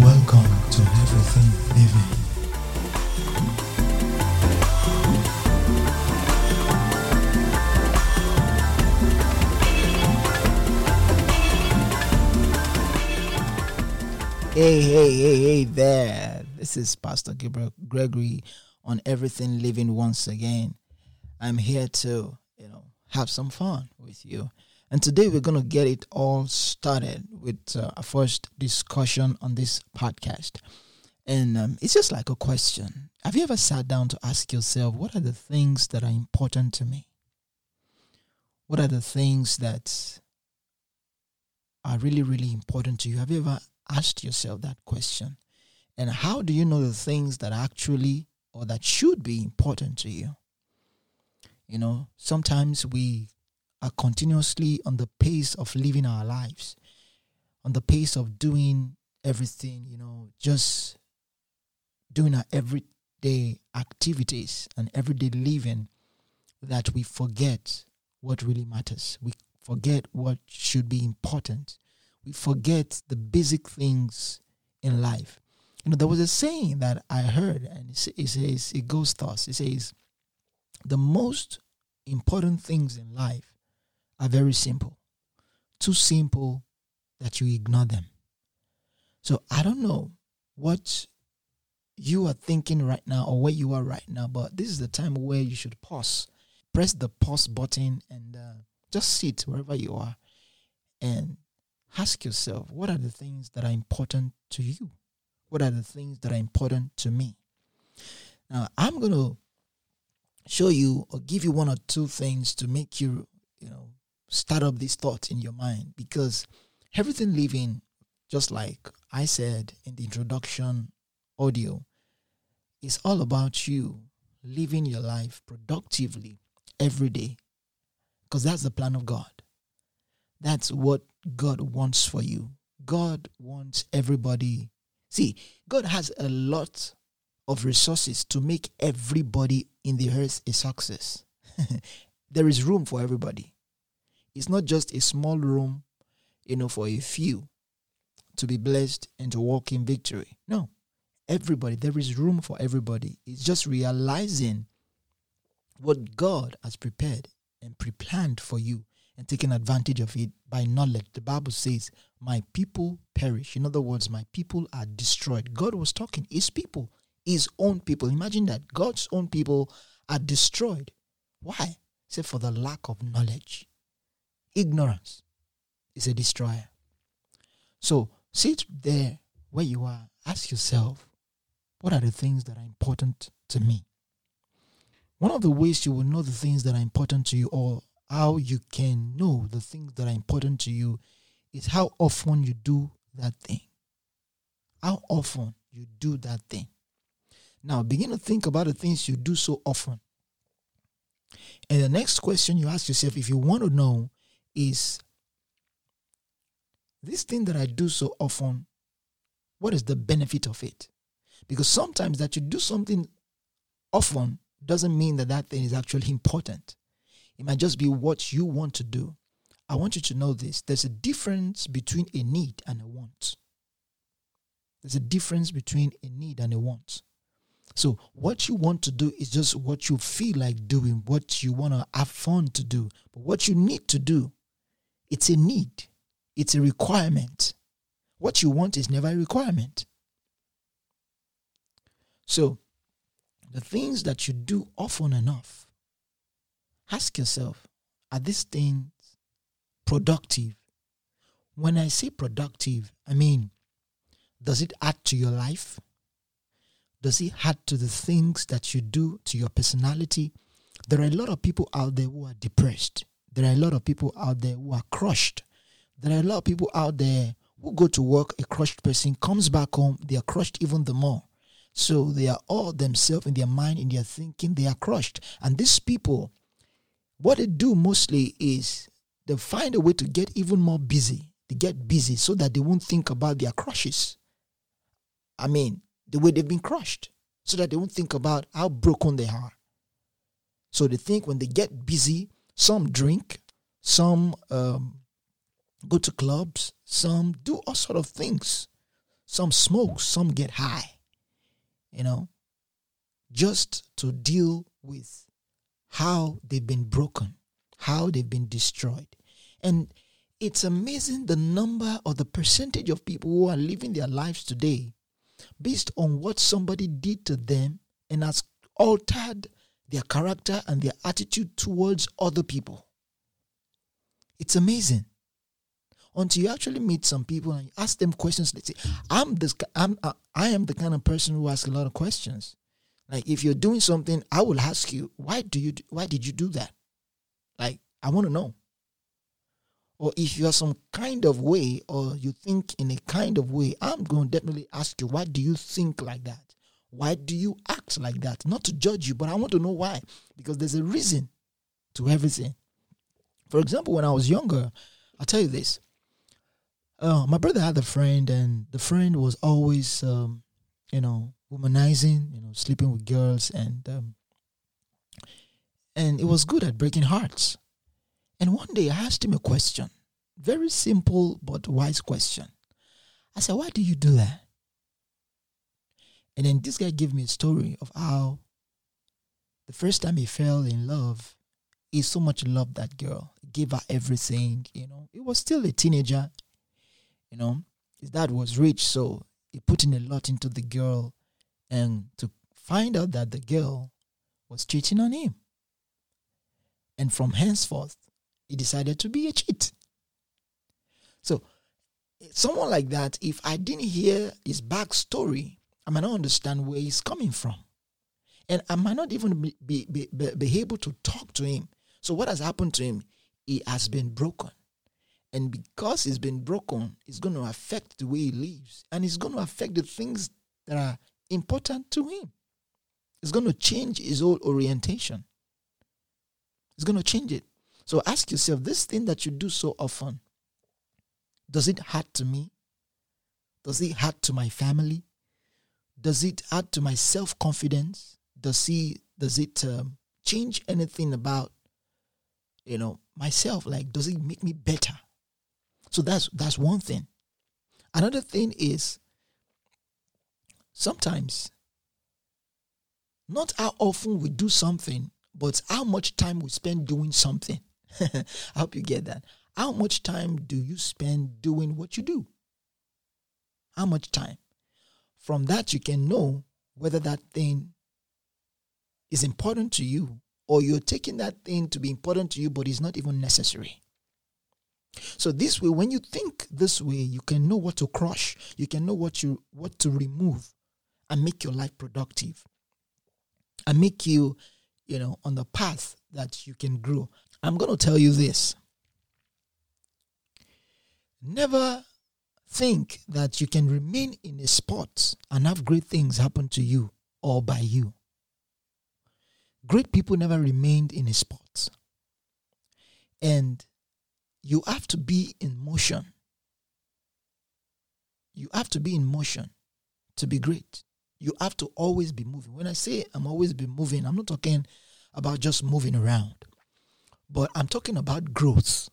welcome to Everything Living. Hey, hey, hey, hey there. This is Pastor Gabriel Gregory on Everything Living once again. I'm here to, you know, have some fun with you. And today we're going to get it all started with uh, a first discussion on this podcast. And um, it's just like a question. Have you ever sat down to ask yourself, what are the things that are important to me? What are the things that are really, really important to you? Have you ever asked yourself that question? And how do you know the things that actually or that should be important to you? You know, sometimes we are continuously on the pace of living our lives, on the pace of doing everything, you know, just doing our everyday activities and everyday living that we forget what really matters. We forget what should be important. We forget the basic things in life. You know, there was a saying that I heard, and it says, it goes thus it says, the most important things in life are very simple. Too simple that you ignore them. So I don't know what you are thinking right now or where you are right now, but this is the time where you should pause. Press the pause button and uh, just sit wherever you are and ask yourself what are the things that are important to you? What are the things that are important to me? Now, I'm going to show you or give you one or two things to make you, you know, start up this thought in your mind because everything living, just like I said in the introduction audio, is all about you living your life productively every day because that's the plan of God. That's what God wants for you. God wants everybody. See, God has a lot of resources to make everybody in the earth a success. there is room for everybody. It's not just a small room, you know, for a few to be blessed and to walk in victory. No. Everybody, there is room for everybody. It's just realizing what God has prepared and pre planned for you and taking advantage of it by knowledge. The Bible says, My people perish. In other words, my people are destroyed. God was talking, His people, His own people. Imagine that God's own people are destroyed. Why? Say, for the lack of knowledge. Ignorance is a destroyer. So sit there where you are. Ask yourself, what are the things that are important to me? One of the ways you will know the things that are important to you or how you can know the things that are important to you is how often you do that thing. How often you do that thing. Now begin to think about the things you do so often. And the next question you ask yourself, if you want to know, is this thing that I do so often, what is the benefit of it? Because sometimes that you do something often doesn't mean that that thing is actually important. It might just be what you want to do. I want you to know this. There's a difference between a need and a want. There's a difference between a need and a want. So, what you want to do is just what you feel like doing, what you want to have fun to do. But what you need to do, it's a need, it's a requirement. What you want is never a requirement. So, the things that you do often enough, ask yourself are these things productive? When I say productive, I mean, does it add to your life? Does it add to the things that you do to your personality? There are a lot of people out there who are depressed. There are a lot of people out there who are crushed. There are a lot of people out there who go to work, a crushed person comes back home, they are crushed even the more. So they are all themselves in their mind, in their thinking, they are crushed. And these people, what they do mostly is they find a way to get even more busy. They get busy so that they won't think about their crushes. I mean, the way they've been crushed, so that they won't think about how broken they are. So they think when they get busy, some drink, some um, go to clubs, some do all sort of things some smoke, some get high, you know, just to deal with how they've been broken, how they've been destroyed. And it's amazing the number or the percentage of people who are living their lives today based on what somebody did to them and has altered their character and their attitude towards other people. It's amazing. Until you actually meet some people and you ask them questions, let's say, I'm this, I'm, uh, I am the kind of person who asks a lot of questions. Like if you're doing something, I will ask you, why do you, why did you do that? Like I want to know. Or if you are some kind of way, or you think in a kind of way, I'm going to definitely ask you, why do you think like that? Why do you act like that? Not to judge you, but I want to know why. Because there's a reason to everything. For example, when I was younger, I'll tell you this. Uh, my brother had a friend, and the friend was always, um, you know, womanizing, you know, sleeping with girls, and um, and it was good at breaking hearts. And one day I asked him a question, very simple but wise question. I said, "Why do you do that?" And then this guy gave me a story of how the first time he fell in love, he so much loved that girl, he gave her everything. You know, he was still a teenager. You know, his dad was rich, so he put in a lot into the girl, and to find out that the girl was cheating on him. And from henceforth, he decided to be a cheat. So, someone like that, if I didn't hear his backstory, I might not understand where he's coming from. And I might not even be, be, be, be able to talk to him. So, what has happened to him? He has been broken. And because he's been broken, it's going to affect the way he lives. And it's going to affect the things that are important to him. It's going to change his whole orientation. It's going to change it. So ask yourself this thing that you do so often, does it hurt to me? Does it hurt to my family? Does it add to my self confidence? Does he does it um, change anything about you know myself? Like does it make me better? So that's that's one thing. Another thing is sometimes not how often we do something, but how much time we spend doing something. I hope you get that. How much time do you spend doing what you do? How much time? From that, you can know whether that thing is important to you or you're taking that thing to be important to you, but it's not even necessary. So this way, when you think this way, you can know what to crush, you can know what you what to remove, and make your life productive, and make you, you know, on the path that you can grow. I'm going to tell you this. Never think that you can remain in a spot and have great things happen to you or by you. Great people never remained in a spot. And you have to be in motion. You have to be in motion to be great. You have to always be moving. When I say I'm always be moving, I'm not talking about just moving around, but I'm talking about growth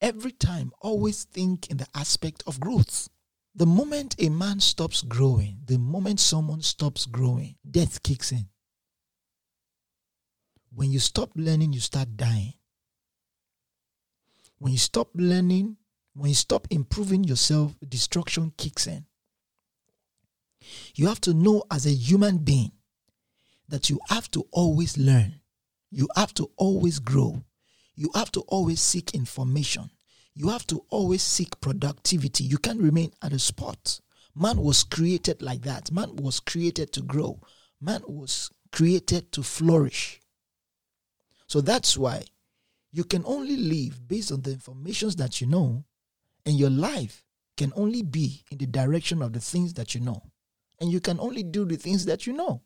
every time always think in the aspect of growth. The moment a man stops growing, the moment someone stops growing, death kicks in. When you stop learning, you start dying. When you stop learning, when you stop improving yourself, destruction kicks in. You have to know as a human being that you have to always learn. You have to always grow. You have to always seek information. You have to always seek productivity. You can't remain at a spot. Man was created like that. Man was created to grow. Man was created to flourish. So that's why you can only live based on the informations that you know, and your life can only be in the direction of the things that you know. And you can only do the things that you know.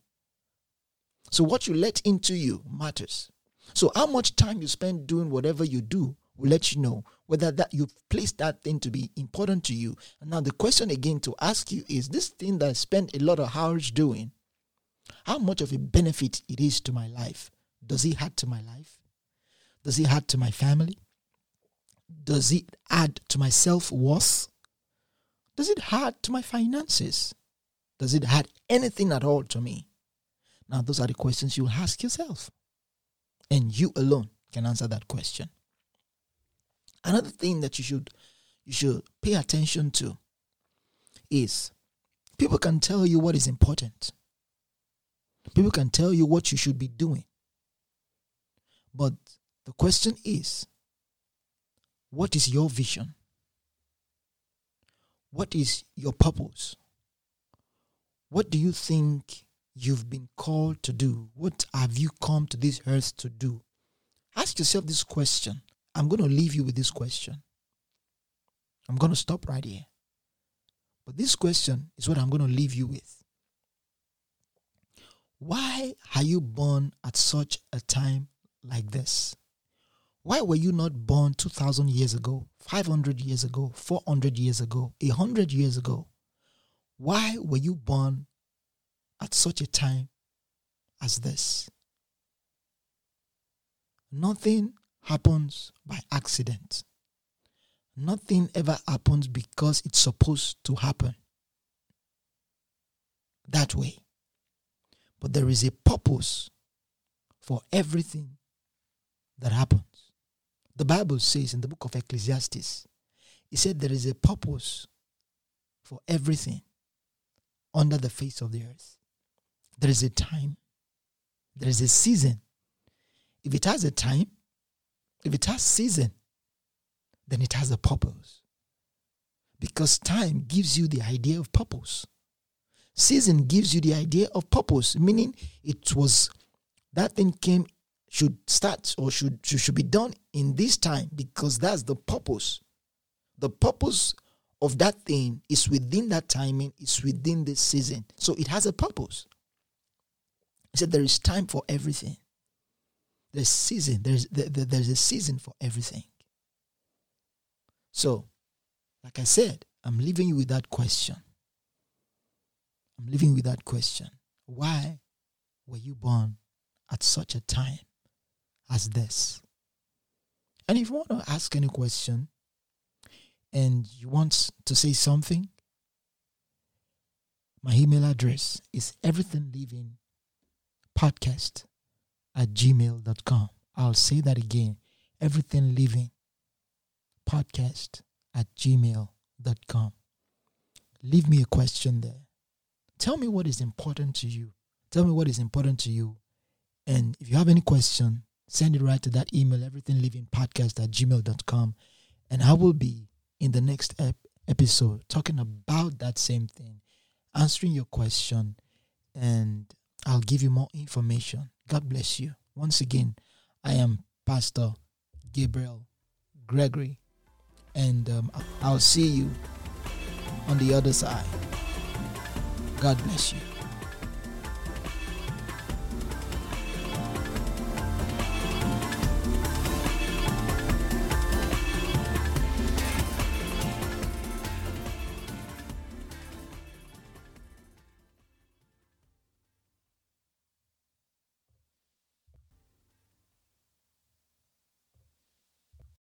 So what you let into you matters. So, how much time you spend doing whatever you do will let you know whether that you've placed that thing to be important to you. And now the question again to ask you is this thing that I spend a lot of hours doing, how much of a benefit it is to my life? Does it add to my life? Does it add to my family? Does it add to my self worth? Does it add to my finances? Does it add anything at all to me? Now, those are the questions you'll ask yourself. And you alone can answer that question. Another thing that you should you should pay attention to is people can tell you what is important. People can tell you what you should be doing. But the question is what is your vision? What is your purpose? What do you think you've been called to do? What have you come to this earth to do? Ask yourself this question. I'm going to leave you with this question. I'm going to stop right here. But this question is what I'm going to leave you with. Why are you born at such a time like this? Why were you not born 2,000 years ago, 500 years ago, 400 years ago, 100 years ago? Why were you born at such a time as this? Nothing happens by accident. Nothing ever happens because it's supposed to happen that way. But there is a purpose for everything that happens. The Bible says in the book of Ecclesiastes, it said there is a purpose for everything under the face of the earth. There is a time, there is a season. If it has a time, if it has season, then it has a purpose. Because time gives you the idea of purpose. Season gives you the idea of purpose, meaning it was that thing came should start or should, should should be done in this time because that's the purpose. The purpose of that thing is within that timing, is within this season. So it has a purpose. He said there is time for everything. There's season. There's there's a season for everything. So, like I said, I'm leaving you with that question. I'm leaving you with that question. Why were you born at such a time as this? And if you want to ask any question and you want to say something, my email address is everythingliving podcast at gmail.com. I'll say that again. Everything living podcast at gmail.com. Leave me a question there. Tell me what is important to you. Tell me what is important to you. And if you have any question, send it right to that email, everythinglivingpodcast at gmail.com. And I will be in the next ep- episode talking about that same thing, answering your question, and I'll give you more information. God bless you. Once again, I am Pastor Gabriel Gregory, and um, I'll see you on the other side. God bless you.